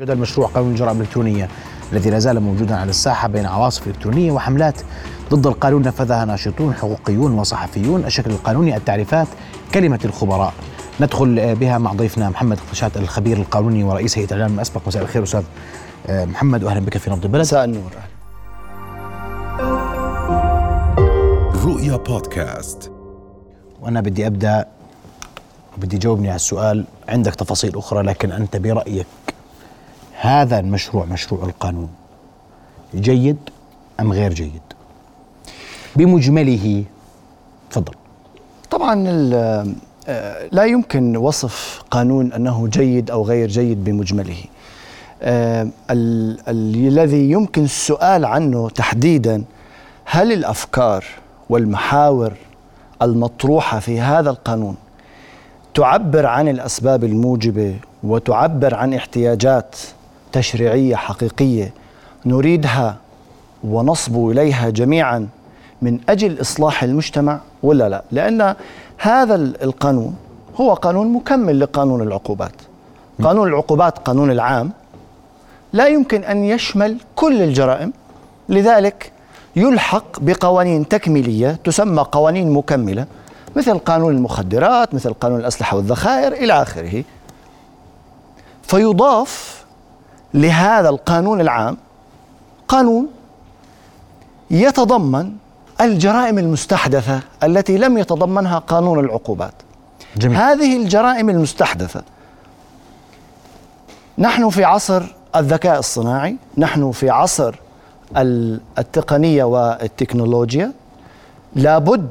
جدل مشروع قانون الجرائم الإلكترونية الذي لا زال موجودا على الساحة بين عواصف إلكترونية وحملات ضد القانون نفذها ناشطون حقوقيون وصحفيون. الشكل القانوني التعريفات كلمة الخبراء. ندخل بها مع ضيفنا محمد قشات الخبير القانوني ورئيس هيئة الإعلام الأسبق مساء الخير أستاذ محمد. وأهلا بك في نبض البلد. مساء النور. رؤيا بودكاست. وأنا بدي أبدأ بدي جاوبني على السؤال. عندك تفاصيل أخرى لكن أنت برأيك هذا المشروع مشروع القانون جيد أم غير جيد؟ بمجمله تفضل. طبعا آه، لا يمكن وصف قانون أنه جيد أو غير جيد بمجمله. آه، ال- ال- الذي يمكن السؤال عنه تحديدا هل الأفكار والمحاور المطروحة في هذا القانون تعبر عن الأسباب الموجبة وتعبر عن احتياجات تشريعية حقيقية نريدها ونصبو إليها جميعا من أجل إصلاح المجتمع ولا لا؟ لأن هذا ال- القانون هو قانون مكمل لقانون العقوبات. قانون العقوبات قانون العام لا يمكن أن يشمل كل الجرائم لذلك يلحق بقوانين تكميلية تسمى قوانين مكملة مثل قانون المخدرات، مثل قانون الأسلحة والذخائر إلى آخره. فيضاف لهذا القانون العام قانون يتضمن الجرائم المستحدثة التي لم يتضمنها قانون العقوبات. جميل. هذه الجرائم المستحدثة نحن في عصر الذكاء الصناعي نحن في عصر ال- التقنية والتكنولوجيا. لابد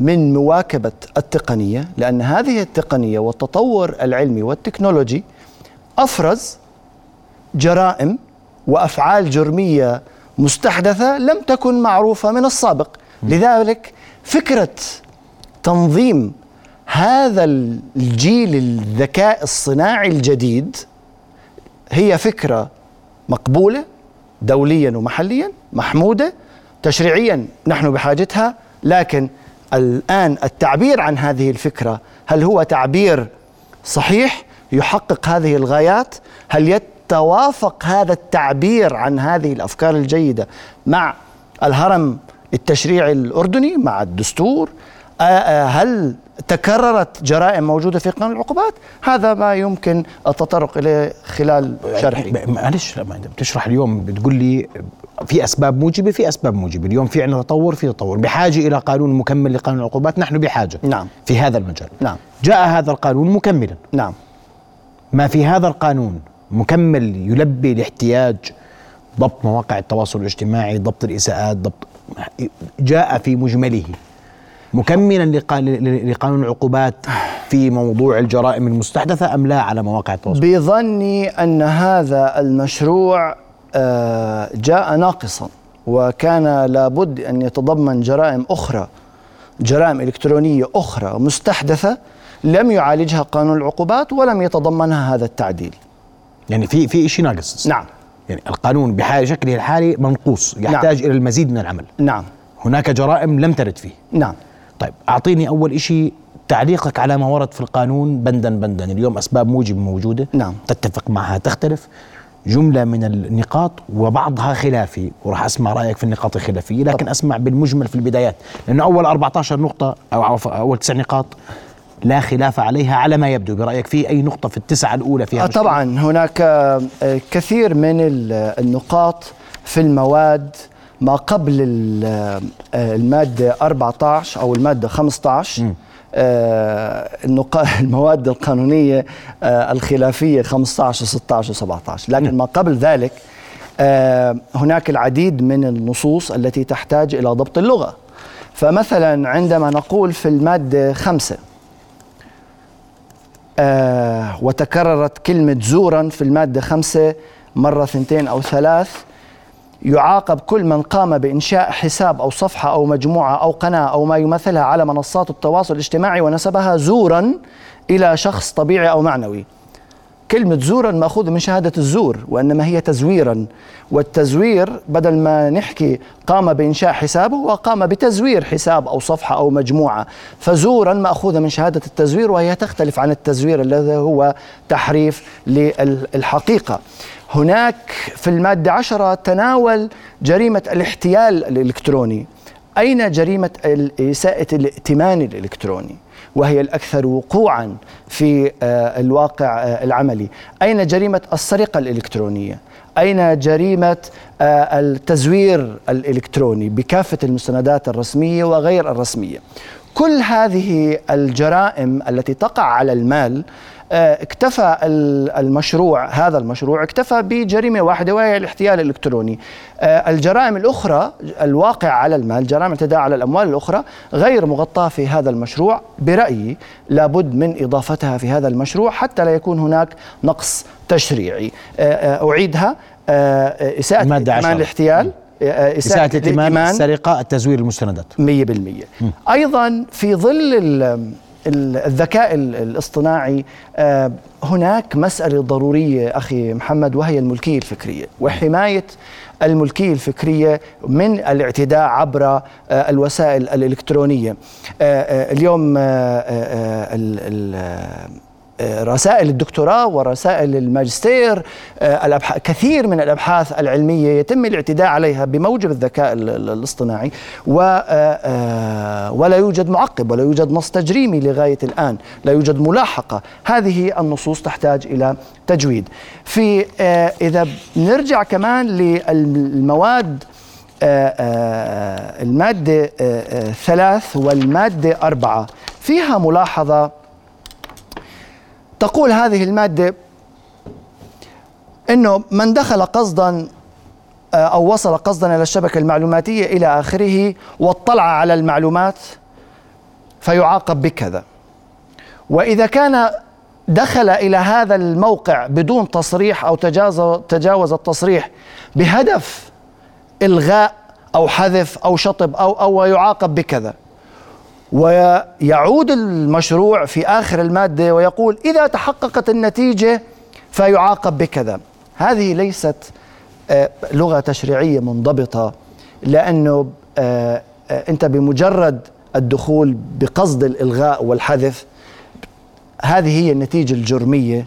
من مواكبة التقنية لأن هذه التقنية والتطور العلمي والتكنولوجي أفرز جرائم وأفعال جرمية مستحدثة لم تكن معروفة من السابق. لذلك فكرة تنظيم هذا الجيل الذكاء الصناعي الجديد هي فكرة مقبولة دوليا ومحليا محمودة تشريعيا نحن بحاجتها لكن الآن التعبير عن هذه الفكرة هل هو تعبير صحيح يحقق هذه الغايات؟ هل يتوافق هذا التعبير عن هذه الأفكار الجيدة مع الهرم التشريعي الأردني مع الدستور. آه، آه، هل تكررت جرائم موجودة في قانون العقوبات؟ هذا ما يمكن التطرق إليه خلال شرحي. معلش لما انت بتشرح اليوم بتقول لي في أسباب موجبة في أسباب موجبة. اليوم في عندنا تطور في تطور. بحاجة إلى قانون مكمل لقانون العقوبات نحن بحاجة نعم. في هذا المجال. نعم. جاء هذا القانون مكملا. نعم. ما في هذا القانون مكمل يلبي لاحتياج ضبط مواقع التواصل الاجتماعي ضبط الإساءات ضبط جاء في مجمله. مكملا لقانون العقوبات في موضوع الجرائم المستحدثة أم لا على مواقع التواصل؟ بظني أن هذا المشروع آه، جاء ناقصا وكان لابد أن يتضمن جرائم أخرى جرائم إلكترونية أخرى مستحدثة لم يعالجها قانون العقوبات ولم يتضمنها هذا التعديل. يعني في في شيء ناقص. نعم. يعني القانون بحال شكله الحالي منقوص يحتاج إلى المزيد من العمل. نعم. هناك جرائم لم ترد فيه. نعم. طيب أعطيني أول شيء تعليقك على ما ورد في القانون بندا بندا اليوم أسباب موجب موجودة. نعم. تتفق معها تختلف. جملة من النقاط وبعضها خلافي وراح أسمع رأيك في النقاط الخلافية لكن أسمع بالمجمل في البدايات. لأنه أول 14 نقطة أو عفوا أول تسع نقاط لا خلاف عليها على ما يبدو. برأيك في أي نقطة في التسعة الأولى فيها آه، مشكلة؟ طبعا هناك آه، كثير من ال- النقاط في المواد ما قبل آه، المادة 14 أو المادة 15 آه، النقا- المواد القانونية آه، الخلافية 15 و16 و17 لكن ما قبل ذلك آه، هناك العديد من النصوص التي تحتاج إلى ضبط اللغة. فمثلا عندما نقول في المادة خمسة آه وتكررت كلمة زورا في المادة خمسة مرة ثنتين أو ثلاث. يعاقب كل من قام بإنشاء حساب أو صفحة أو مجموعة أو قناة أو ما يمثلها على منصات التواصل الاجتماعي ونسبها زورا إلى شخص طبيعي أو معنوي. كلمة زورا مأخوذة من شهادة الزور وإنما هي تزويرا. والتزوير بدل ما نحكي قام بإنشاء حسابه وقام بتزوير حساب أو صفحة أو مجموعة. فزورا مأخوذة من شهادة التزوير وهي تختلف عن التزوير الذي هو تحريف للحقيقة. هناك في المادة عشرة تناول جريمة الاحتيال الإلكتروني. أين جريمة إساءة الائتمان الإلكتروني؟ وهي الأكثر وقوعا في آه، الواقع آه، العملي. أين جريمة السرقة الإلكترونية؟ أين جريمة آه، التزوير الإلكتروني بكافة المستندات الرسمية وغير الرسمية؟ كل هذه الجرائم التي تقع على المال اكتفى المشروع هذا المشروع اكتفى بجريمة واحدة وهي الاحتيال الإلكتروني. آه، الجرائم الأخرى الواقع على المال جرائم الاعتداء على الأموال الأخرى غير مغطاة في هذا المشروع. برأيي لابد من إضافتها في هذا المشروع حتى لا يكون هناك نقص تشريعي. آه، أعيدها إساءة الاحتيال إساءة الائتمان السرقة التزوير المستندات. 100% أيضا في ظل الذكاء الاصطناعي آه، هناك مسألة ضرورية أخي محمد وهي الملكية الفكرية. وحماية الملكية الفكرية من الاعتداء عبر آه، الوسائل الإلكترونية. آه، اليوم رسائل الدكتوراه ورسائل الماجستير آه، كثير من الأبحاث العلمية يتم الاعتداء عليها بموجب الذكاء الاصطناعي آه، آه، ولا يوجد معقب ولا يوجد نص تجريمي لغاية الآن لا يوجد ملاحقة. هذه النصوص تحتاج إلى تجويد. في إذا نرجع كمان للمواد المادة ثلاث والمادة أربعة فيها ملاحظة تقول هذه المادة أنه من دخل قصدا آه، أو وصل قصدا إلى الشبكة المعلوماتية إلى آخره واطلع على المعلومات فيعاقب بكذا. وإذا كان دخل إلى هذا الموقع بدون تصريح أو تجاوز, تجاوز التصريح بهدف إلغاء أو حذف أو شطب أو أو يعاقب بكذا. ويعود المشروع في آخر المادة ويقول إذا تحققت النتيجة فيعاقب بكذا. هذه ليست آه، لغة تشريعية منضبطة لأنه آه، آه، أنت بمجرد الدخول بقصد الإلغاء والحذف هذه هي النتيجة الجرمية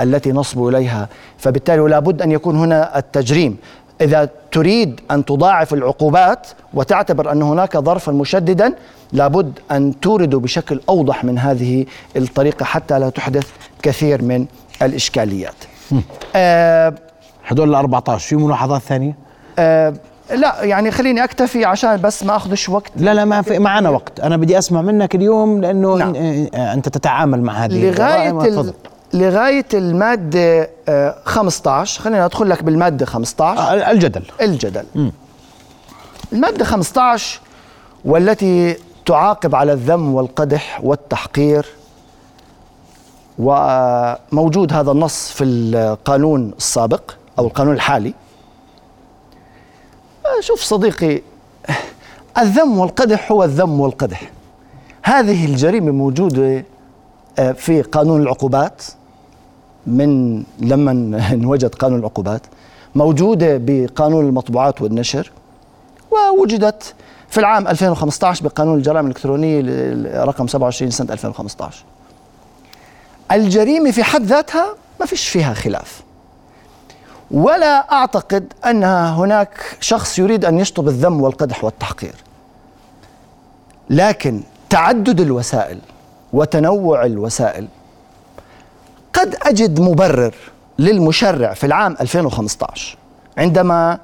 التي نصب إليها. فبالتالي لابد أن يكون هنا التجريم. إذا تريد أن تضاعف العقوبات وتعتبر أن هناك ظرفا مشددا لابد أن تورد بشكل أوضح من هذه الطريقة حتى لا تحدث كثير من الإشكاليات. آه هدول ال 14 في ملاحظات ثانية؟ آه لا يعني خليني أكتفي عشان بس ما اخذش وقت. لا لا ما في معنا وقت. أنا بدي أسمع منك اليوم لأنه نعم. أنت تتعامل مع هذه لغاية لغاية المادة 15 آه، خلينا أدخل لك بالمادة 15 آه، الجدل. الجدل. م. المادة 15 والتي تعاقب على الذم والقدح والتحقير وموجود هذا النص في القانون السابق أو القانون الحالي. آه، شوف صديقي الذم والقدح هو الذم والقدح. هذه الجريمة موجودة في قانون العقوبات. من لما انوجد قانون العقوبات موجودة بقانون المطبوعات والنشر ووجدت في العام 2015 بقانون الجرائم الإلكترونية رقم 27 سنة 2015 الجريمة في حد ذاتها ما فيش فيها خلاف. ولا أعتقد أن هناك شخص يريد أن يشطب الذم والقدح والتحقير. لكن تعدد الوسائل وتنوع الوسائل قد أجد مبرر للمشرع في العام 2015 عندما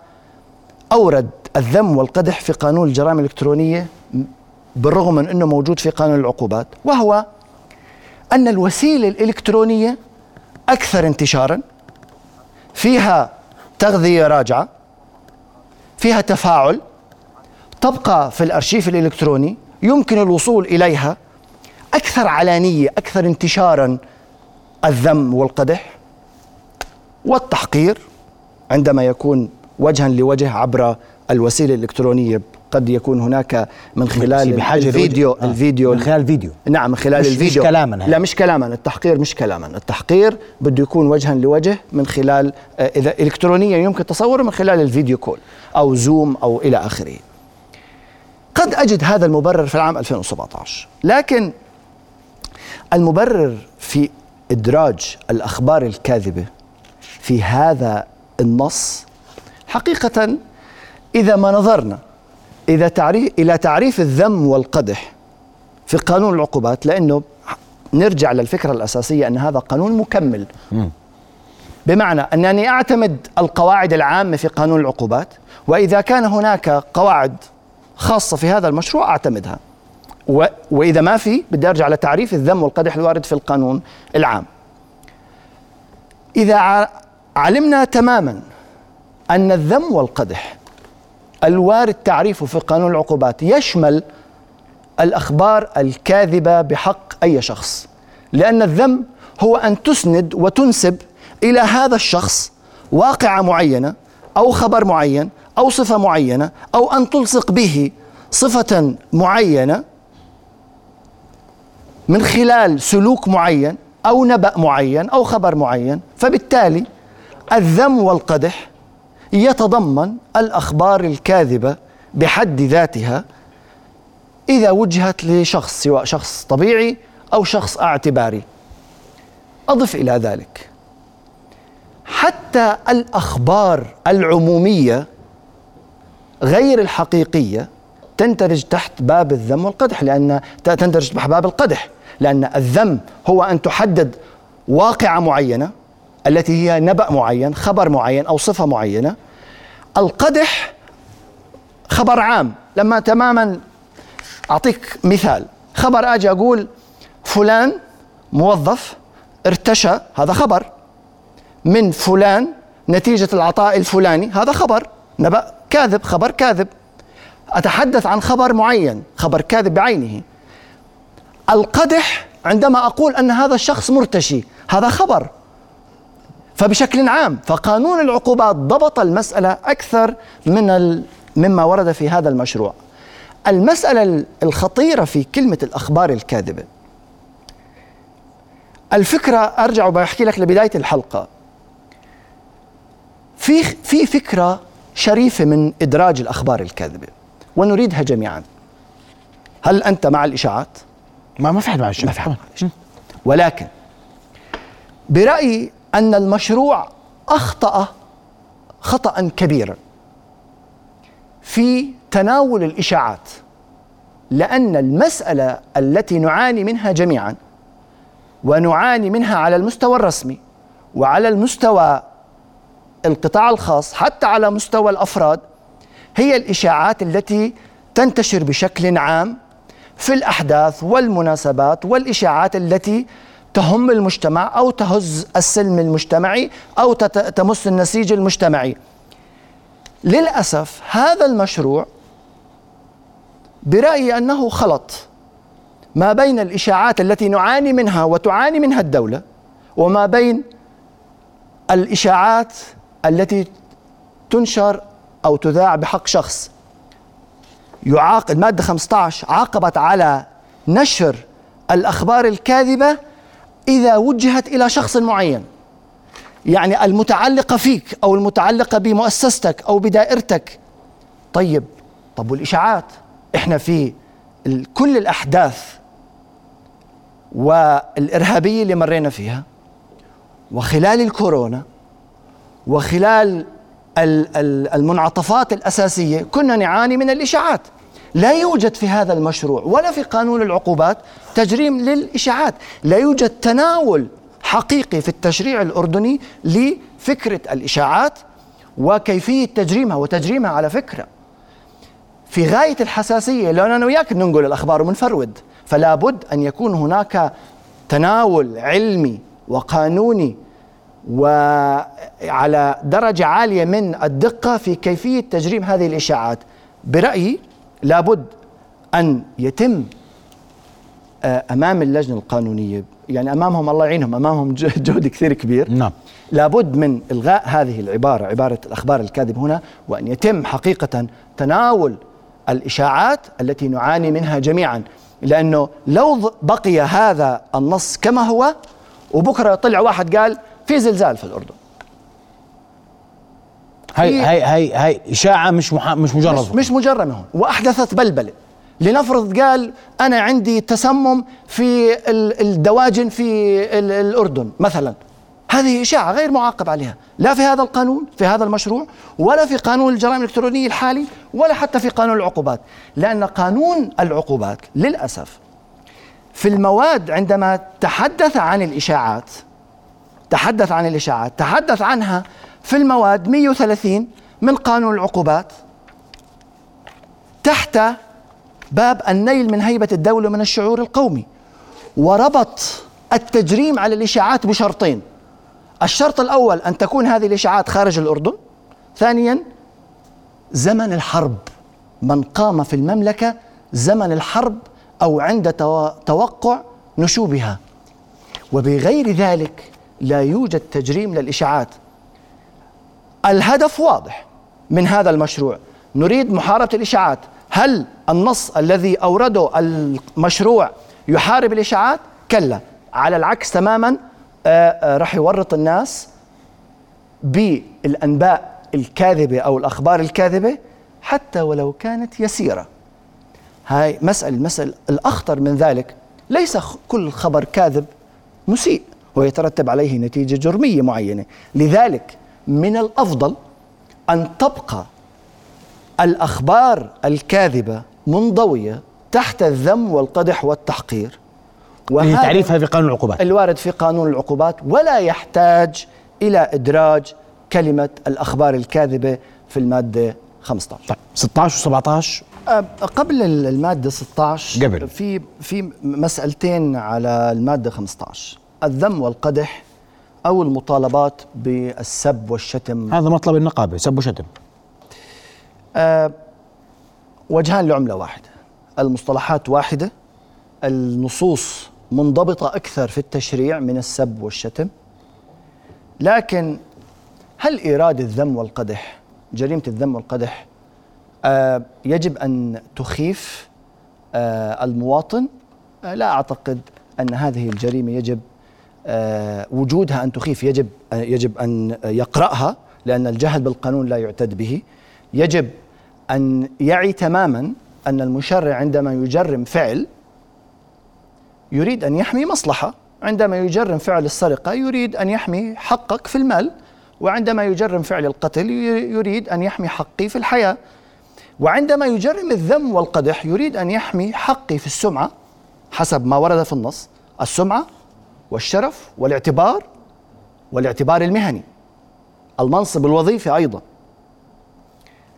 أورد الذم والقدح في قانون الجرائم الإلكترونية بالرغم من أنه موجود في قانون العقوبات وهو أن الوسيلة الإلكترونية أكثر انتشارا فيها تغذية راجعة فيها تفاعل تبقى في الأرشيف الإلكتروني يمكن الوصول إليها أكثر علانية أكثر انتشارا الذم والقدح والتحقير عندما يكون وجها لوجه عبر الوسيلة الإلكترونية قد يكون هناك من خلال بحاجة الفيديو آه، الفيديو من خلال الفيديو. نعم من خلال مش- مش الفيديو. كلاما هاي. لا مش كلاما التحقير مش كلاما. التحقير بده يكون وجها لوجه من خلال آه، إذا الكترونيا يمكن تصوره من خلال الفيديو كول أو زوم أو إلى آخره. قد أجد هذا المبرر في العام 2017 لكن المبرر في إدراج الأخبار الكاذبة في هذا النص حقيقة إذا ما نظرنا إذا تعريف إلى تعريف الذم والقدح في قانون العقوبات لأنه نرجع للفكرة الأساسية أن هذا قانون مكمل. بمعنى أنني أعتمد القواعد العامة في قانون العقوبات وإذا كان هناك قواعد خاصة في هذا المشروع أعتمدها. و- وإذا ما في بدي أرجع لتعريف الذم والقدح الوارد في القانون العام. إذا علمنا تماما أن الذم والقدح الوارد تعريفه في قانون العقوبات يشمل الأخبار الكاذبة بحق أي شخص لأن الذم هو أن تسند وتنسب إلى هذا الشخص واقعة معينة أو خبر معين أو صفة معينة أو أن تلصق به صفة معينة من خلال سلوك معين أو نبأ معين أو خبر معين فبالتالي الذم والقدح يتضمن الأخبار الكاذبة بحد ذاتها إذا وجهت لشخص سواء شخص طبيعي أو شخص اعتباري. أضف إلى ذلك. حتى الأخبار العمومية غير الحقيقية تندرج تحت باب الذم والقدح لأن تندرج تحت باب القدح. لأن الذم هو أن تحدد واقعة معينة التي هي نبأ معين خبر معين أو صفة معينة. القدح خبر عام. لما تماما أعطيك مثال. خبر آجي أقول فلان موظف ارتشى هذا خبر. من فلان نتيجة العطاء الفلاني هذا خبر. نبأ كاذب خبر كاذب. أتحدث عن خبر معين خبر كاذب بعينه. القدح عندما أقول أن هذا الشخص مرتشي هذا خبر فبشكل عام فقانون العقوبات ضبط المسألة أكثر من. مما ورد في هذا المشروع المسألة الخطيرة في كلمة الأخبار الكاذبة الفكرة أرجع وبحكي لك لبداية الحلقة في في فكرة شريفة من إدراج الأخبار الكاذبة ونريدها جميعا هل أنت مع الإشاعات؟ ما ما في حد مع الشيء ما في حد مع الإشاعات. ولكن برأيي أن المشروع أخطأ خطأ كبيرا في تناول الإشاعات لأن المسألة التي نعاني منها جميعا ونعاني منها على المستوى الرسمي وعلى المستوى القطاع الخاص حتى على مستوى الأفراد هي الإشاعات التي تنتشر بشكل عام في الأحداث والمناسبات والإشاعات التي تهم المجتمع أو تهز السلم المجتمعي تت- تمس النسيج المجتمعي. للأسف هذا المشروع برأيي أنه خلط ما بين الإشاعات التي نعاني منها وتعاني منها الدولة وما بين الإشاعات التي تنشر أو تذاع بحق شخص يعاقب الماده 15 عاقبت على نشر الأخبار الكاذبة إذا وجهت إلى شخص معين. يعني المتعلقة فيك أو المتعلقة بمؤسستك أو بدائرتك. طيب طب والإشاعات؟ إحنا في كل الأحداث والإرهابية اللي مرينا فيها وخلال الكورونا وخلال ال- ال- المنعطفات الأساسية كنا نعاني من الإشاعات. لا يوجد في هذا المشروع ولا في قانون العقوبات تجريم للإشاعات. لا يوجد تناول حقيقي في التشريع الأردني لفكرة الإشاعات وكيفية تجريمها وتجريمها على فكرة. في غاية الحساسية لأن أنا وياك ننقل الأخبار ومنفرود فلا بد أن يكون هناك تناول علمي وقانوني وعلى درجة عالية من الدقة في كيفية تجريم هذه الإشاعات. برأيي لابد أن يتم آه، أمام اللجنة القانونية يعني أمامهم الله يعينهم أمامهم ج- جهد كثير كبير. نعم. لابد من إلغاء هذه العبارة عبارة الأخبار الكاذب هنا وأن يتم حقيقة تناول الإشاعات التي نعاني منها جميعا. لأنه لو بقي هذا النص كما هو وبكرة طلع واحد قال في زلزال في الأردن. هاي هاي هاي هاي إشاعة مش محا مش مجرد مش, مش مجرد هون. وأحدثت بلبلة. لنفرض قال أنا عندي تسمم في الدواجن في الأردن مثلا. هذه إشاعة غير معاقب عليها. لا في هذا القانون في هذا المشروع ولا في قانون الجرائم الإلكترونية الحالي ولا حتى في قانون العقوبات. لأن قانون العقوبات للأسف في المواد عندما تحدث عن الإشاعات تحدث عن الإشاعات تحدث عنها في المواد 130 من قانون العقوبات تحت باب النيل من هيبة الدولة من الشعور القومي وربط التجريم على الإشاعات بشرطين. الشرط الأول أن تكون هذه الإشاعات خارج الأردن. ثانيا زمن الحرب. من قام في المملكة زمن الحرب أو عند توقع نشوبها. وبغير ذلك لا يوجد تجريم للإشاعات. الهدف واضح من هذا المشروع. نريد محاربة الإشاعات. هل النص الذي أورده المشروع يحارب الإشاعات؟ كلا. على العكس تماما آه، آه، راح يورط الناس بالأنباء الكاذبة أو الأخبار الكاذبة حتى ولو كانت يسيرة. هاي مسألة المسألة الأخطر من ذلك. ليس كل خبر كاذب مسيء ويترتب عليه نتيجة جرمية معينة. لذلك من الأفضل أن تبقى الأخبار الكاذبة منضوية تحت الذم والقدح والتحقير. وهذا تعريفها في قانون العقوبات. الوارد في قانون العقوبات ولا يحتاج إلى إدراج كلمة الأخبار الكاذبة في المادة 15 طيب 16 و17 أه، قبل المادة 16 قبل. في في مسألتين على المادة 15 الذم والقدح أو المطالبات بالسب والشتم. هذا مطلب النقابة سب وشتم. أه وجهان لعملة واحدة. المصطلحات واحدة. النصوص منضبطة أكثر في التشريع من السب والشتم. لكن هل إيراد الذم والقدح جريمة الذم والقدح أه يجب أن تخيف أه المواطن؟ أه لا أعتقد أن هذه الجريمة يجب آه، وجودها أن تخيف يجب يجب أن يقرأها لأن الجهل بالقانون لا يعتد به. يجب أن يعي تماما أن المشرع عندما يجرم فعل يريد أن يحمي مصلحة. عندما يجرم فعل السرقة يريد أن يحمي حقك في المال وعندما يجرم فعل القتل يريد أن يحمي حقي في الحياة. وعندما يجرم الذم والقدح يريد أن يحمي حقي في السمعة حسب ما ورد في النص. السمعة والشرف والاعتبار والاعتبار المهني المنصب الوظيفي أيضا.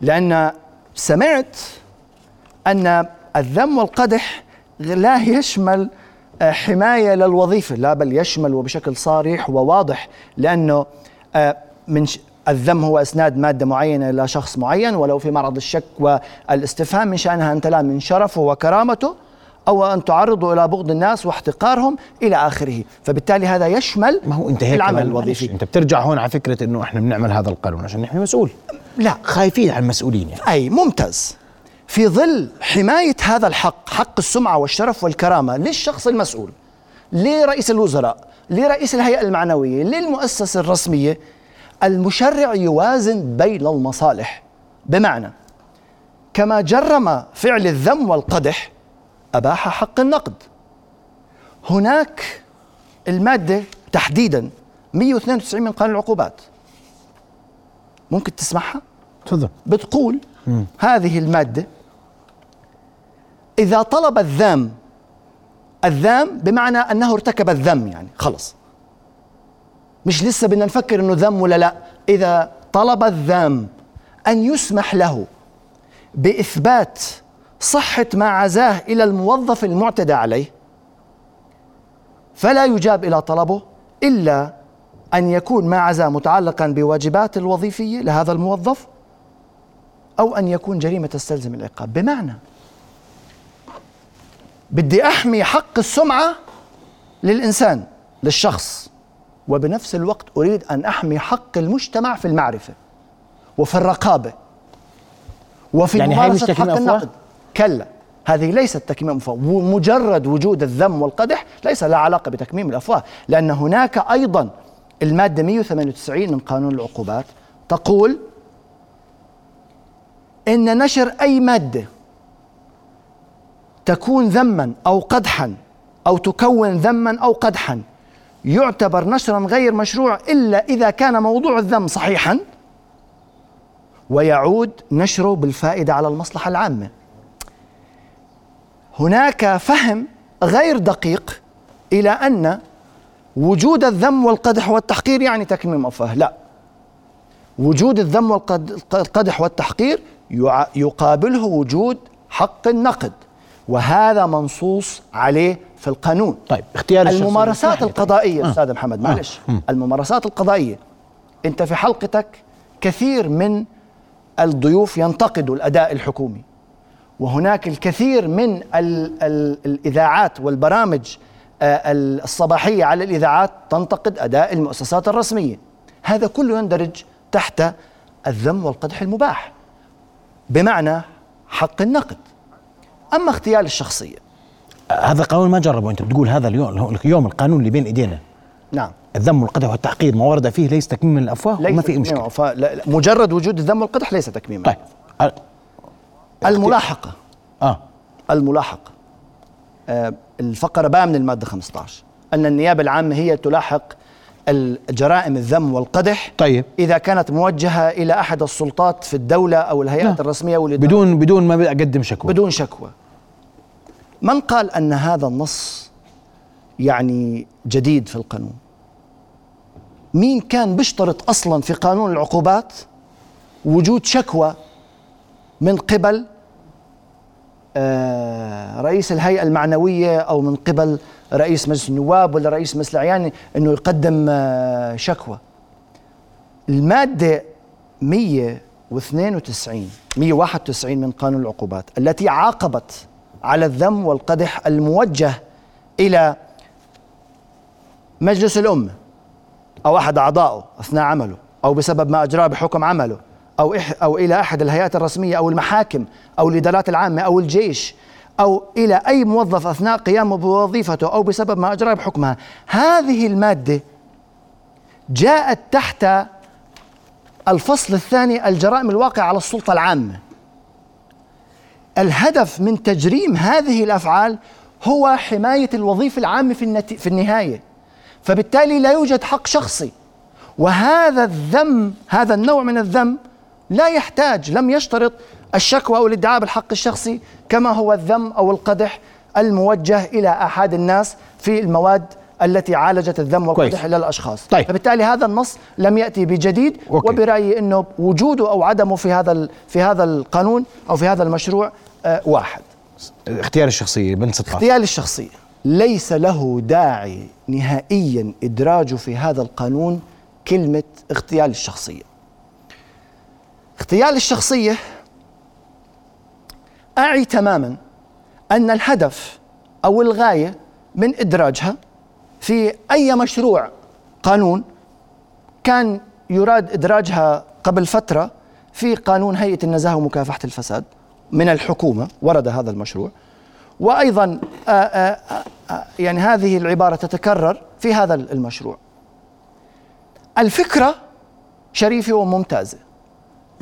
لأن سمعت أن الذم والقدح لا يشمل آه، حماية للوظيفة لا بل يشمل وبشكل صريح وواضح لأنه آه، من الذم هو إسناد مادة معينة إلى شخص معين ولو في معرض الشك والإستفهام من شأنها ان تلام من شرفه وكرامته أو أن تعرضوا إلى بغض الناس واحتقارهم إلى آخره. فبالتالي هذا يشمل ما هو انت هيك العمل الوظيفي. أنت بترجع هون على فكرة إنه إحنا بنعمل هذا القانون عشان نحمي مسؤول. لا. خايفين على المسؤولين يعني. أي ممتاز. في ظل حماية هذا الحق حق السمعة والشرف والكرامة للشخص المسؤول لرئيس الوزراء لرئيس الهيئة المعنوية للمؤسسة الرسمية المشرع يوازن بين المصالح. بمعنى كما جرم فعل الذم والقدح أباح حق النقد. هناك المادة تحديدا 192 من قانون العقوبات. ممكن تسمعها؟ تفضل. بتقول م. هذه المادة إذا طلب الذام الذام بمعنى أنه ارتكب الذم يعني خلص. مش لسه بدنا نفكر أنه ذم ولا لا. إذا طلب الذام أن يسمح له بإثبات صحة ما عزاه إلى الموظف المعتدى عليه. فلا يجاب إلى طلبه إلا أن يكون ما عزاه متعلقا بواجبات الوظيفية لهذا الموظف أو أن يكون جريمة تستلزم العقاب. بمعنى بدي أحمي حق السمعة للإنسان للشخص وبنفس الوقت أريد أن أحمي حق المجتمع في المعرفة وفي الرقابة وفي يعني ممارسة حق النقد. كلا. هذه ليست تكميم الافواه مجرد وجود الذم والقدح ليس له علاقة بتكميم الأفواه لأن هناك أيضا المادة 198 من قانون العقوبات تقول إن نشر أي مادة تكون ذما أو قدحا أو تكون ذما أو قدحا يعتبر نشرا غير مشروع إلا إذا كان موضوع الذم صحيحا ويعود نشره بالفائدة على المصلحة العامة. هناك فهم غير دقيق إلى أن وجود الذم والقدح والتحقير يعني تكميم افواه لا وجود الذم والقدح والتحقير يقابله وجود حق النقد وهذا منصوص عليه في القانون طيب اختيار الممارسات طيب. القضائية آه. أستاذ محمد معلش آه. الممارسات القضائية أنت في حلقتك كثير من الضيوف ينتقدوا الأداء الحكومي وهناك الكثير من ال ال الإذاعات والبرامج آه، الصباحية على الإذاعات تنتقد أداء المؤسسات الرسمية. هذا كله يندرج تحت الذم والقدح المباح بمعنى حق النقد. أما اغتيال الشخصية. هذا قانون ما جربه أنت بتقول هذا اليوم اليوم القانون اللي بين إيدينا. نعم. الذم والقدح والتحقير ما ورد فيه ليس تكميم من الأفواه وما في مشكلة. مجرد وجود الذم والقدح ليس تكميما طيب. الملاحقة. آه. الملاحقة. آه الفقرة باء من المادة 15 أن النيابة العامة هي تلاحق الجرائم الذم والقدح طيب. إذا كانت موجهة إلى أحد السلطات في الدولة أو الهيئات لا. الرسمية أو بدون بدون ما أقدم شكوى. بدون شكوى. من قال أن هذا النص يعني جديد في القانون؟ مين كان بيشترط أصلا في قانون العقوبات وجود شكوى من قبل رئيس الهيئة المعنوية أو من قبل رئيس مجلس النواب ولا رئيس مجلس الأعيان إنه يقدم آه، شكوى. المادة 192 191 من قانون العقوبات التي عاقبت على الذم والقدح الموجه إلى مجلس الأمة أو أحد أعضائه أثناء عمله أو بسبب ما اجراه بحكم عمله. أو أو إلى أحد الهيئات الرسمية أو المحاكم أو الإدارات العامة أو الجيش أو إلى أي موظف أثناء قيامه بوظيفته أو بسبب ما أجرى بحكمها هذه المادة جاءت تحت الفصل الثاني الجرائم الواقعة على السلطة العامة. الهدف من تجريم هذه الأفعال هو حماية الوظيفة العامة في, في النهاية. فبالتالي لا يوجد حق شخصي. وهذا الذم هذا النوع من الذم لا يحتاج لم يشترط الشكوى أو الادعاء بالحق الشخصي كما هو الذم أو القدح الموجه إلى أحد الناس في المواد التي عالجت الذم والقدح إلى الأشخاص. طيب. فبالتالي هذا النص لم يأتي بجديد أوكي. وبرأيي إنه وجوده أو عدمه في هذا في هذا القانون أو في هذا المشروع آه واحد. اختيار الشخصيه بن 16 اختيار الشخصيه ليس له داعي نهائيا إدراجه في هذا القانون كلمة اغتيال الشخصية. اغتيال الشخصية أعي تماما أن الهدف أو الغاية من إدراجها في أي مشروع قانون كان يراد إدراجها قبل فترة في قانون هيئة النزاهة ومكافحة الفساد من الحكومة ورد هذا المشروع. وأيضا آآ آآ يعني هذه العبارة تتكرر في هذا المشروع. الفكرة شريفة وممتازة.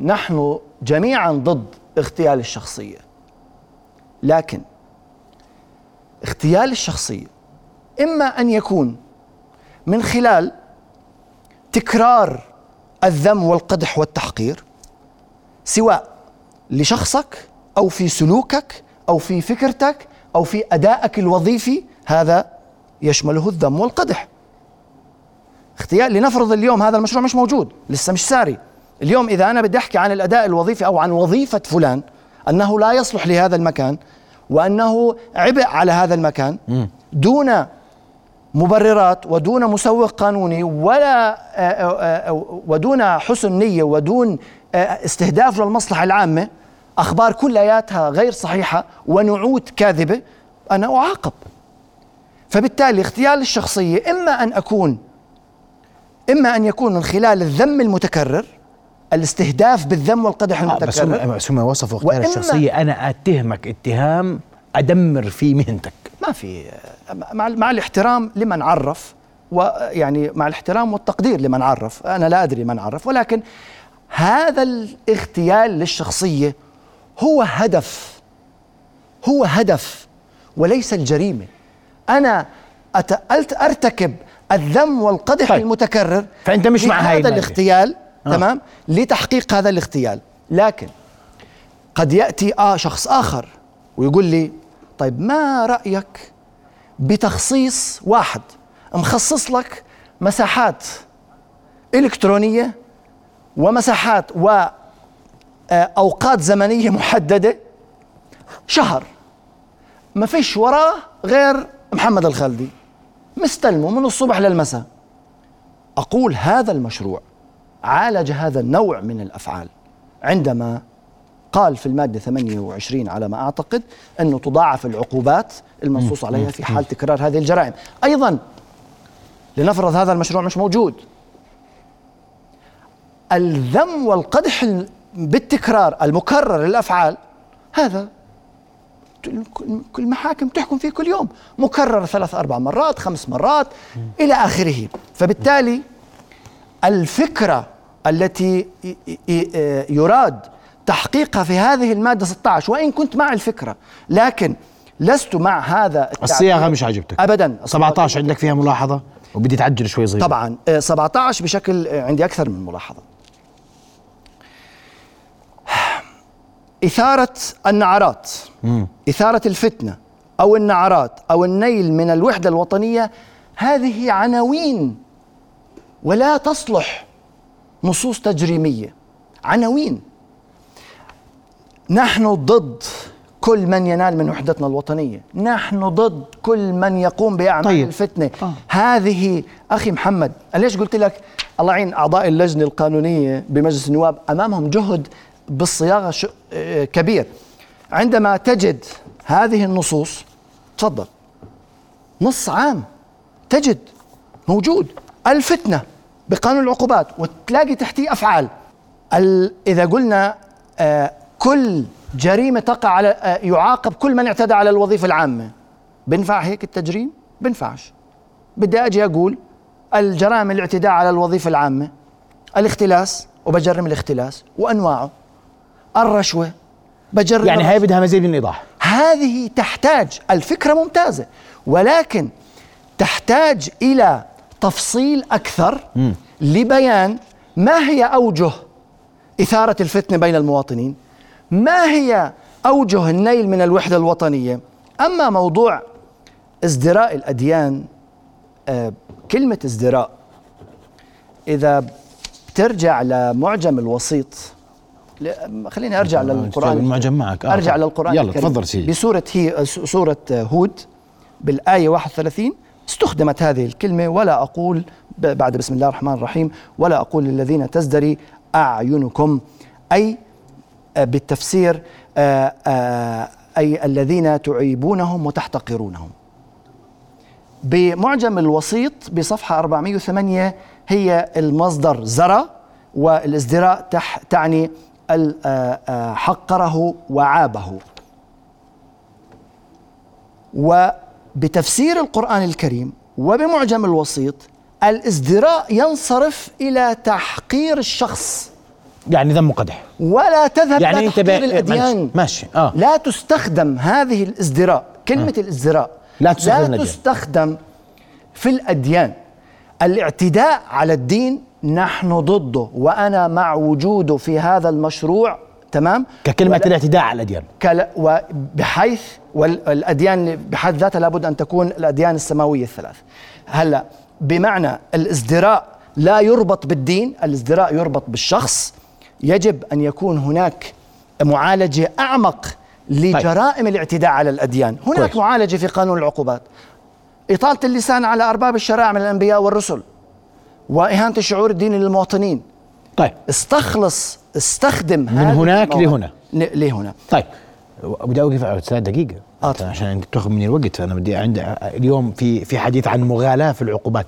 نحن جميعا ضد اغتيال الشخصية. لكن اغتيال الشخصية إما أن يكون من خلال تكرار الذم والقدح والتحقير سواء لشخصك أو في سلوكك أو في فكرتك أو في أدائك الوظيفي هذا يشمله الذم والقدح. اغتيال لنفرض اليوم هذا المشروع مش موجود لسه مش ساري. اليوم إذا أنا بدي أحكي عن الأداء الوظيفي أو عن وظيفة فلان أنه لا يصلح لهذا المكان وأنه عبء على هذا المكان دون مبررات ودون مسوق قانوني ولا آه، آه، آه، ودون حسن نية ودون استهداف للمصلحة العامة أخبار كلياتها غير صحيحة ونعوت كاذبة أنا أعاقب. فبالتالي اغتيال الشخصية إما أن أكون إما أن يكون من خلال الذم المتكرر الاستهداف بالذم والقدح آه المتكرر هم بس هم وصفوا اختيار الشخصية. أنا أتهمك اتهام أدمر في مهنتك. ما في مع مع الاحترام لمن عرف ويعني مع الاحترام والتقدير لمن عرف. أنا لا أدري من عرف ولكن هذا الاغتيال للشخصية هو هدف هو هدف وليس الجريمة. أنا أت- أرتكب الذم والقدح طيب. المتكرر فأنت مش مع هذا. الاغتيال آه. آه. تمام؟ لتحقيق هذا الاغتيال لكن قد يأتي آه شخص آخر ويقول لي طيب ما رأيك بتخصيص واحد مخصص لك مساحات إلكترونية ومساحات واوقات زمنية محددة شهر؟ ما فيش وراه غير محمد الخالدي مستلمه من الصبح للمساء. أقول هذا المشروع. عالج هذا النوع من الأفعال. عندما قال في المادة 28 على ما أعتقد أنه تضاعف العقوبات المنصوص عليها في حال تكرار هذه الجرائم. أيضا لنفرض هذا المشروع مش موجود. الذم والقدح ال- بالتكرار المكرر للأفعال هذا كل المحاكم تحكم فيه كل يوم. مكرر ثلاث أربع مرات خمس مرات إلى آخره. فبالتالي الفكرة التي ي- يراد تحقيقها في هذه المادة 16 وإن كنت مع الفكرة لكن لست مع هذا. الصياغة مش عجبتك أبدا. 17 عندك فيها ملاحظة؟ وبدي تعجل شوي صغير طبعا. آه، 17 بشكل آه، عندي أكثر من ملاحظة. إثارة النعرات. إثارة الفتنة أو النعرات أو النيل من الوحدة الوطنية هذه عناوين ولا تصلح نصوص تجريمية. عناوين. نحن ضد كل من ينال من وحدتنا الوطنية. نحن ضد كل من يقوم بأعمال طيب. الفتنة. آه. هذه أخي محمد ليش قلت لك الله يعين أعضاء اللجنة القانونية بمجلس النواب أمامهم جهد بالصياغة ش- آه، كبير. عندما تجد هذه النصوص تفضل. نص عام تجد موجود. الفتنة بقانون العقوبات وتلاقي تحتيه أفعال. ال- إذا قلنا آه، كل جريمة تقع على آه، يعاقب كل من اعتدى على الوظيفة العامة. بنفع هيك التجريم؟ بنفعش. بدي أجي أقول الجرائم الاعتداء على الوظيفة العامة الاختلاس وبجرم الاختلاس وأنواعه. الرشوة بجرم يعني. هاي بدها مزيد من الايضاح هذه تحتاج الفكرة ممتازة ولكن تحتاج إلى تفصيل أكثر لبيان ما هي أوجه إثارة الفتنة بين المواطنين؟ ما هي أوجه النيل من الوحدة الوطنية؟ أما موضوع ازدراء الأديان آه، كلمة ازدراء إذا ترجع لمعجم الوسيط خليني أرجع للقرآن المعجم معك. آه، أرجع. للقرآن يلا. تفضل سيدي. بسورة هي سورة هود بالآية 31 استخدمت هذه الكلمة ولا أقول ب- بعد بسم الله الرحمن الرحيم ولا أقول للذين تزدري أعينكم أي آه، بالتفسير آه، آه، أي الذين تعيبونهم وتحتقرونهم. بمعجم الوسيط بصفحة 408 هي المصدر زرى والازدراء تعني حقره وعابه. وبتفسير القرآن الكريم وبمعجم الوسيط الازدراء ينصرف إلى تحقير الشخص. يعني ذم وقدح ولا تذهب يعني إلى انت الأديان. ماشي آه. لا تستخدم هذه الازدراء كلمة الازدراء. لا تستخدم لا. تستخدم في الأديان. الاعتداء على الدين نحن ضده وأنا مع وجوده في هذا المشروع تمام؟ ككلمة ولا- الاعتداء على الأديان. كلا وبحيث والأديان بحد ذاتها لابد أن تكون الأديان السماوية الثلاث. هلأ بمعنى الازدراء لا يربط بالدين الازدراء يربط بالشخص. يجب أن يكون هناك معالجة أعمق لجرائم الاعتداء على الأديان. هناك كويس. معالجة في قانون العقوبات. إطالة اللسان على أرباب الشرائع من الأنبياء والرسل. وإهانة الشعور الديني للمواطنين. طيب. استخلص استخدم من هناك. لهنا. لهنا. طيب. بدي اوقف على ثلاث دقيقة. آه،. عشان انت بتاخذ مني الوقت فانا بدي عندي اليوم في في حديث عن مغالاة في العقوبات.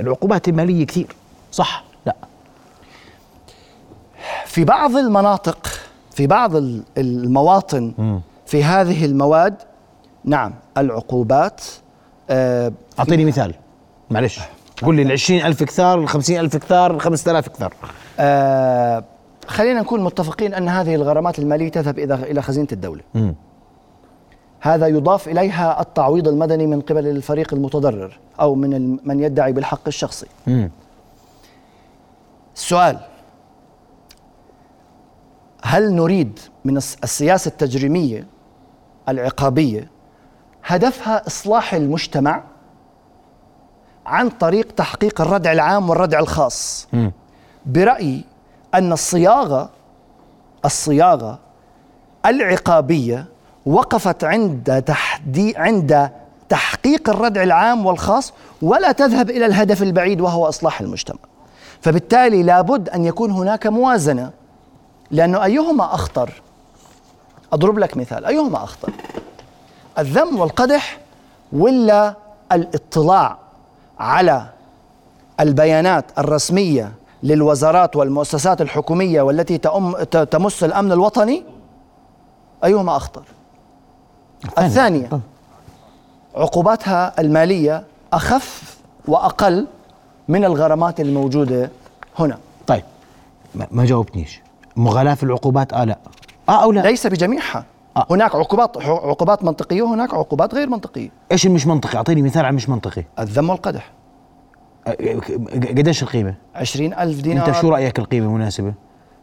العقوبات المالية كثير. صح. لا. في بعض المناطق في بعض ال- المواطن في هذه المواد نعم العقوبات آه، أعطيني مثال. معلش. قول لي ال 20000 كثار ال 50000 كثار ال 5000 كثار آه، خلينا نكون متفقين أن هذه الغرامات المالية تذهب إلى إلى خزينة الدولة. مم. هذا يضاف إليها التعويض المدني من قبل الفريق المتضرر أو من من يدعي بالحق الشخصي. مم. السؤال هل نريد من الس- السياسة التجريمية العقابية هدفها إصلاح المجتمع عن طريق تحقيق الردع العام والردع الخاص؟ مم. برأيي أن الصياغة الصياغة العقابية وقفت عند تحدي عند تحقيق الردع العام والخاص ولا تذهب إلى الهدف البعيد وهو إصلاح المجتمع. فبالتالي لابد أن يكون هناك موازنة. لأنه أيهما أخطر؟ أضرب لك مثال. أيهما أخطر؟ الذم والقدح ولا الاطلاع على البيانات الرسمية للوزارات والمؤسسات الحكومية والتي تأم تمس الأمن الوطني؟ أيهما أخطر؟ الثانية. عقوباتها المالية أخف وأقل من الغرامات الموجودة هنا. طيب ما, جاوبتنيش. مغالاة في العقوبات آه لا. آه أو لا. ليس بجميعها. آه. هناك عقوبات عقوبات منطقية وهناك عقوبات غير منطقية. إيش المش منطقي؟ أعطيني مثال على مش منطقي. الذم والقدح. آه، قديش القيمة عشرين ألف دينار أنت شو رأيك القيمة مناسبة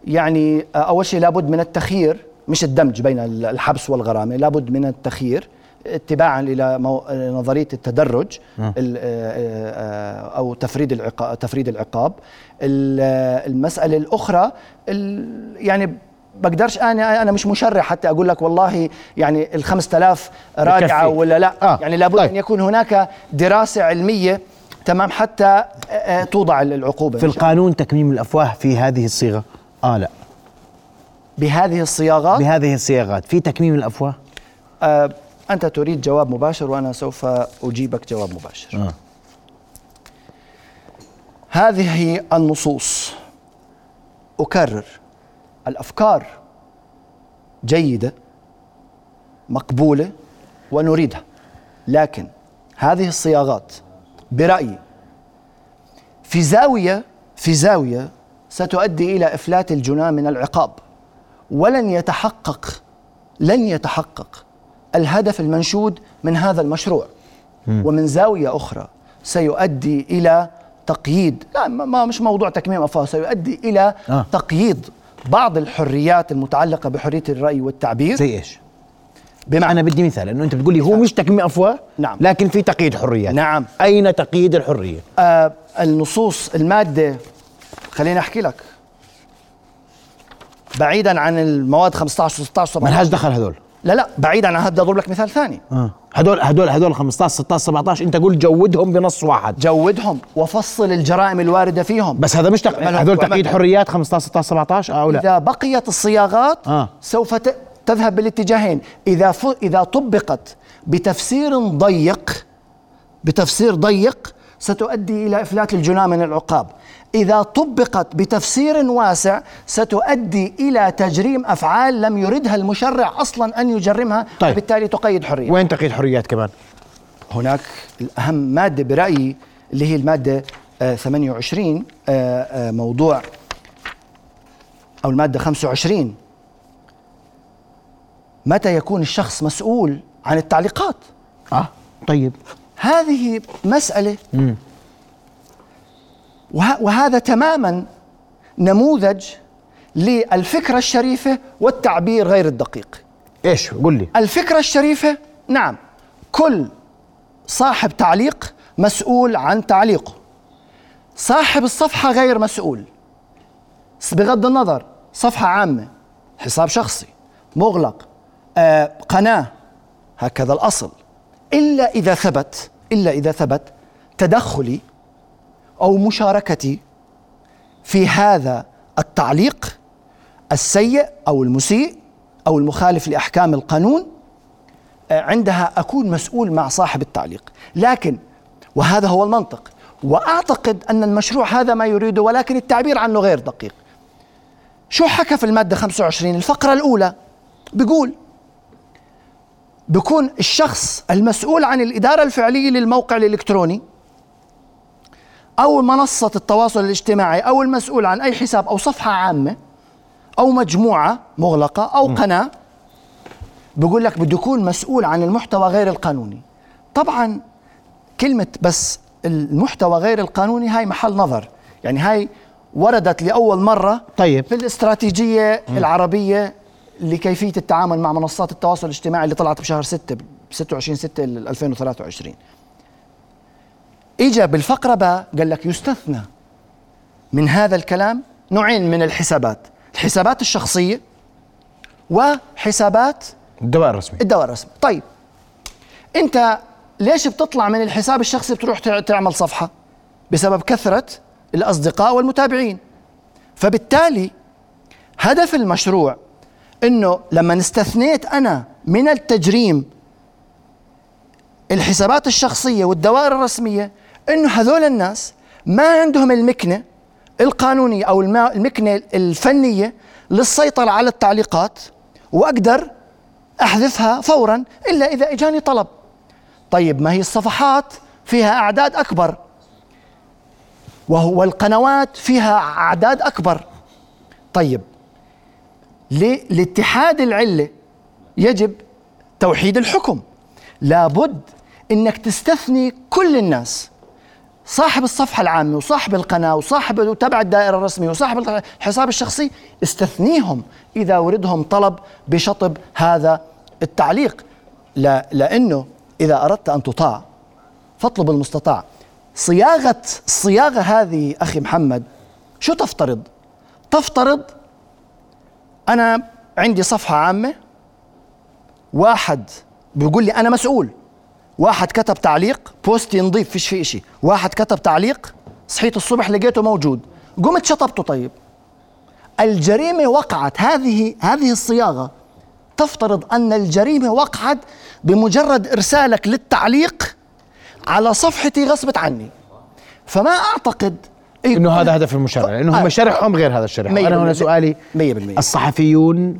يعني أول شيء لابد من التخيير مش الدمج بين الحبس والغرامة لابد من التخيير اتباعا إلى مو- نظرية التدرج آه. آه، آه، أو تفريد العقاب تفريد العقاب ال- آه، المسألة الأخرى ال- يعني بقدرش أنا أنا مش مشرع حتى أقول لك والله يعني ال 5000 راجعه. ولا لا آه. يعني لابد طيب. أن يكون هناك دراسة علمية تمام حتى آه، آه، توضع العقوبة. في. القانون تكميم الأفواه في هذه الصيغة؟ آه لا. بهذه الصياغات؟ بهذه الصياغات. في تكميم الأفواه؟ آه، أنت تريد جواب مباشر وأنا سوف أجيبك جواب مباشر. آه. هذه النصوص. أكرر. الأفكار جيدة مقبولة ونريدها. لكن هذه الصياغات برأيي. في زاوية في زاوية ستؤدي إلى إفلات الجناه من العقاب. ولن يتحقق لن يتحقق الهدف المنشود من هذا المشروع. ومن زاوية أخرى سيؤدي إلى تقييد لا ما مش موضوع تكميم أفواه سيؤدي إلى آه. تقييد بعض الحريات المتعلقة بحرية الرأي والتعبير. زي إيش؟ بمعنى بدي مثال إنه أنت بتقول لي هو مش تكميم أفواه نعم. لكن في تقييد حريات نعم. أين تقييد الحرية؟ آه النصوص المادة خليني أحكي لك. بعيدا عن المواد 15 و16 ما 17 لهاش دخل هذول. لا لا بعيدا عن هذا أضرب لك مثال ثاني. آه. هدول هدول هدول 15 16 17 أنت قول جودهم بنص واحد. جودهم وفصل الجرائم الواردة فيهم. بس هذا مش تق... هدول تقييد حريات 15 16 17 آه أو لا؟ إذا بقيت الصياغات آه. سوف ت- تذهب بالاتجاهين. إذا ف... إذا طبقت بتفسير ضيق بتفسير ضيق ستؤدي إلى إفلات الجناه من العقاب. إذا طبقت بتفسير واسع ستؤدي إلى تجريم أفعال لم يردها المشرع أصلا أن يجرمها طيب. وبالتالي تقيد حرية. وين تقييد حريات كمان؟ هناك الأهم مادة برأيي اللي هي المادة آه، 28 آه، آه، موضوع أو المادة 25 متى يكون الشخص مسؤول عن التعليقات؟ آه. طيب هذه مسألة. مم. وه- وهذا تماما نموذج للفكرة الشريفة والتعبير غير الدقيق. إيش؟ قول لي. الفكرة الشريفة نعم كل صاحب تعليق مسؤول عن تعليقه. صاحب الصفحة غير مسؤول. بغض النظر صفحة عامة حساب شخصي مغلق آه قناة هكذا الأصل. إلا إذا ثبت إلا إذا ثبت تدخلي أو مشاركتي في هذا التعليق السيء أو المسيء أو المخالف لأحكام القانون آه، عندها أكون مسؤول مع صاحب التعليق. لكن وهذا هو المنطق وأعتقد أن المشروع هذا ما يريده ولكن التعبير عنه غير دقيق. شو حكى في المادة 25 الفقرة الأولى. بيقول بكون الشخص المسؤول عن الإدارة الفعلية للموقع الإلكتروني أو منصة التواصل الاجتماعي أو المسؤول عن أي حساب أو صفحة عامة أو مجموعة مغلقة أو قناة بقول لك بده يكون مسؤول عن المحتوى غير القانوني. طبعا كلمة بس المحتوى غير القانوني هاي محل نظر. يعني هاي وردت لأول مرة طيب. في الاستراتيجية م. العربية لكيفية التعامل مع منصات التواصل الاجتماعي اللي طلعت بشهر 6 ب 26 6 2023 اجى بالفقرة باء قال لك يستثنى من هذا الكلام نوعين من الحسابات الحسابات الشخصية وحسابات الدواء الرسمي الدواء الرسمي طيب أنت ليش بتطلع من الحساب الشخصي بتروح تعمل صفحة؟ بسبب كثرة الأصدقاء والمتابعين. فبالتالي هدف المشروع إنه لما استثنيت أنا من التجريم الحسابات الشخصية والدوائر الرسمية إنه هذول الناس ما عندهم المكنة القانونية أو المكنة الفنية للسيطرة على التعليقات وأقدر أحذفها فورا إلا إذا إجاني طلب. طيب ما هي الصفحات فيها أعداد أكبر؟ وهو القنوات فيها أعداد أكبر. طيب لاتحاد العلة. يجب توحيد الحكم. لابد إنك تستثني كل الناس. صاحب الصفحة العامة وصاحب القناة وصاحب تبع الدائرة الرسمية وصاحب الحساب الشخصي استثنيهم إذا وردهم طلب بشطب هذا التعليق. لا لأنه إذا أردت أن تطاع فاطلب المستطاع. صياغة الصياغة هذه أخي محمد شو تفترض؟ تفترض أنا عندي صفحة عامة واحد بيقول لي أنا مسؤول. واحد كتب تعليق بوستي نظيف فيش فيه شيء واحد كتب تعليق صحيت الصبح لقيته موجود. قمت شطبته طيب. الجريمة وقعت. هذه هذه الصياغة تفترض أن الجريمة وقعت بمجرد إرسالك للتعليق على صفحتي غصبت عني. فما أعتقد إنه هذا هدف المشرع لأنه هم آه. شرحهم غير هذا الشرح أنا هنا سؤالي 100% الصحفيون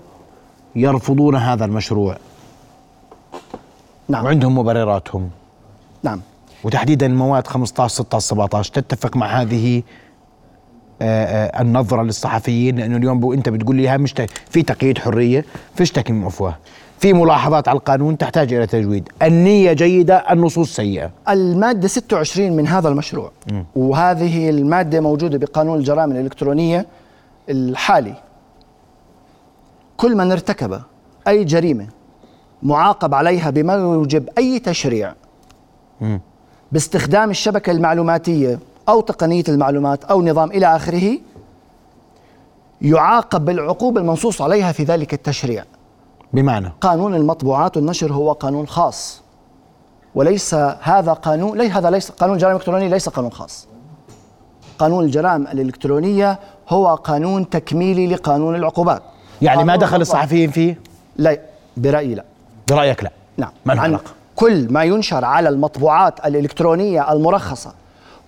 يرفضون هذا المشروع. نعم. وعندهم مبرراتهم. نعم. وتحديدا المواد 15 16 17 تتفق مع هذه آه، آه، النظرة للصحفيين لأنه اليوم أنت بتقول لي مش في تقييد حرية. فيش تكميم أفواه؟ في ملاحظات على القانون تحتاج إلى تجويد. النية جيدة النصوص سيئة. المادة 26 من هذا المشروع. م. وهذه المادة موجودة بقانون الجرائم الإلكترونية الحالي. كل من ارتكب أي جريمة معاقب عليها بما يوجب أي تشريع م. باستخدام الشبكة المعلوماتية أو تقنية المعلومات أو نظام إلى آخره يعاقب بالعقوبة المنصوص عليها في ذلك التشريع. بمعنى. قانون المطبوعات والنشر هو قانون خاص وليس هذا قانون ليس هذا ليس قانون الجرائم الإلكترونية ليس قانون خاص. قانون الجرائم الإلكترونية هو قانون تكميلي لقانون العقوبات. يعني ما دخل الصحفيين فيه؟ لا برأيي لا. برأيك لا. نعم. ما كل ما ينشر على المطبوعات الإلكترونية المرخصة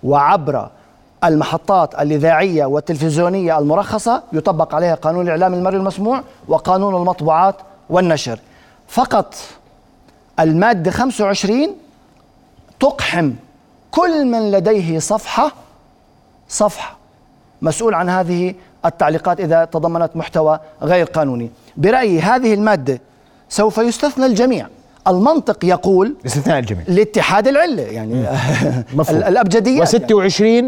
وعبر المحطات الإذاعية والتلفزيونية المرخصة يطبق عليها قانون الإعلام المرئي المسموع وقانون المطبوعات والنشر. فقط المادة 25 تقحم كل من لديه صفحة صفحة مسؤول عن هذه التعليقات إذا تضمنت محتوى غير قانوني. برأيي هذه المادة سوف يستثنى الجميع. المنطق يقول استثناء الجميع. لاتحاد العلة يعني الأبجدية و26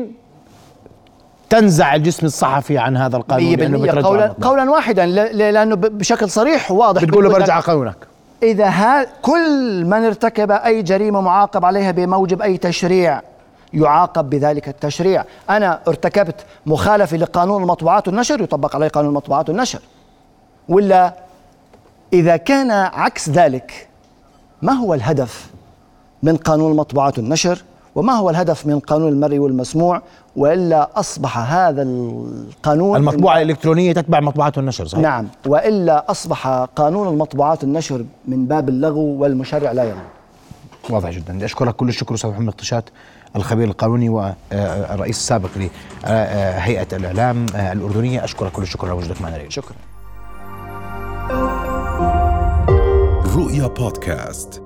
تنزع الجسم الصحفي عن هذا القانون لأنه قولا, قولا واحدا لأنه بشكل صريح وواضح بتقول له برجع قانونك إذا ها كل من ارتكب أي جريمة معاقب عليها بموجب أي تشريع يعاقب بذلك التشريع. أنا ارتكبت مخالفة لقانون المطبوعات والنشر يطبق علي قانون المطبوعات والنشر ولا إذا كان عكس ذلك ما هو الهدف من قانون المطبوعات والنشر وما هو الهدف من قانون المرئي والمسموع وإلا أصبح هذا القانون المطبوعة الإلكترونية تتبع مطبوعات النشر صحيح؟ نعم وإلا أصبح قانون المطبوعات النشر من باب اللغو والمشرع لا يرضى واضح جدا. أشكرك كل الشكر أستاذ محمد اقتشات الخبير القانوني والرئيس السابق لهيئة الإعلام الأردنية. أشكرك كل الشكر على وجودك معنا شكرا. رؤيا بودكاست.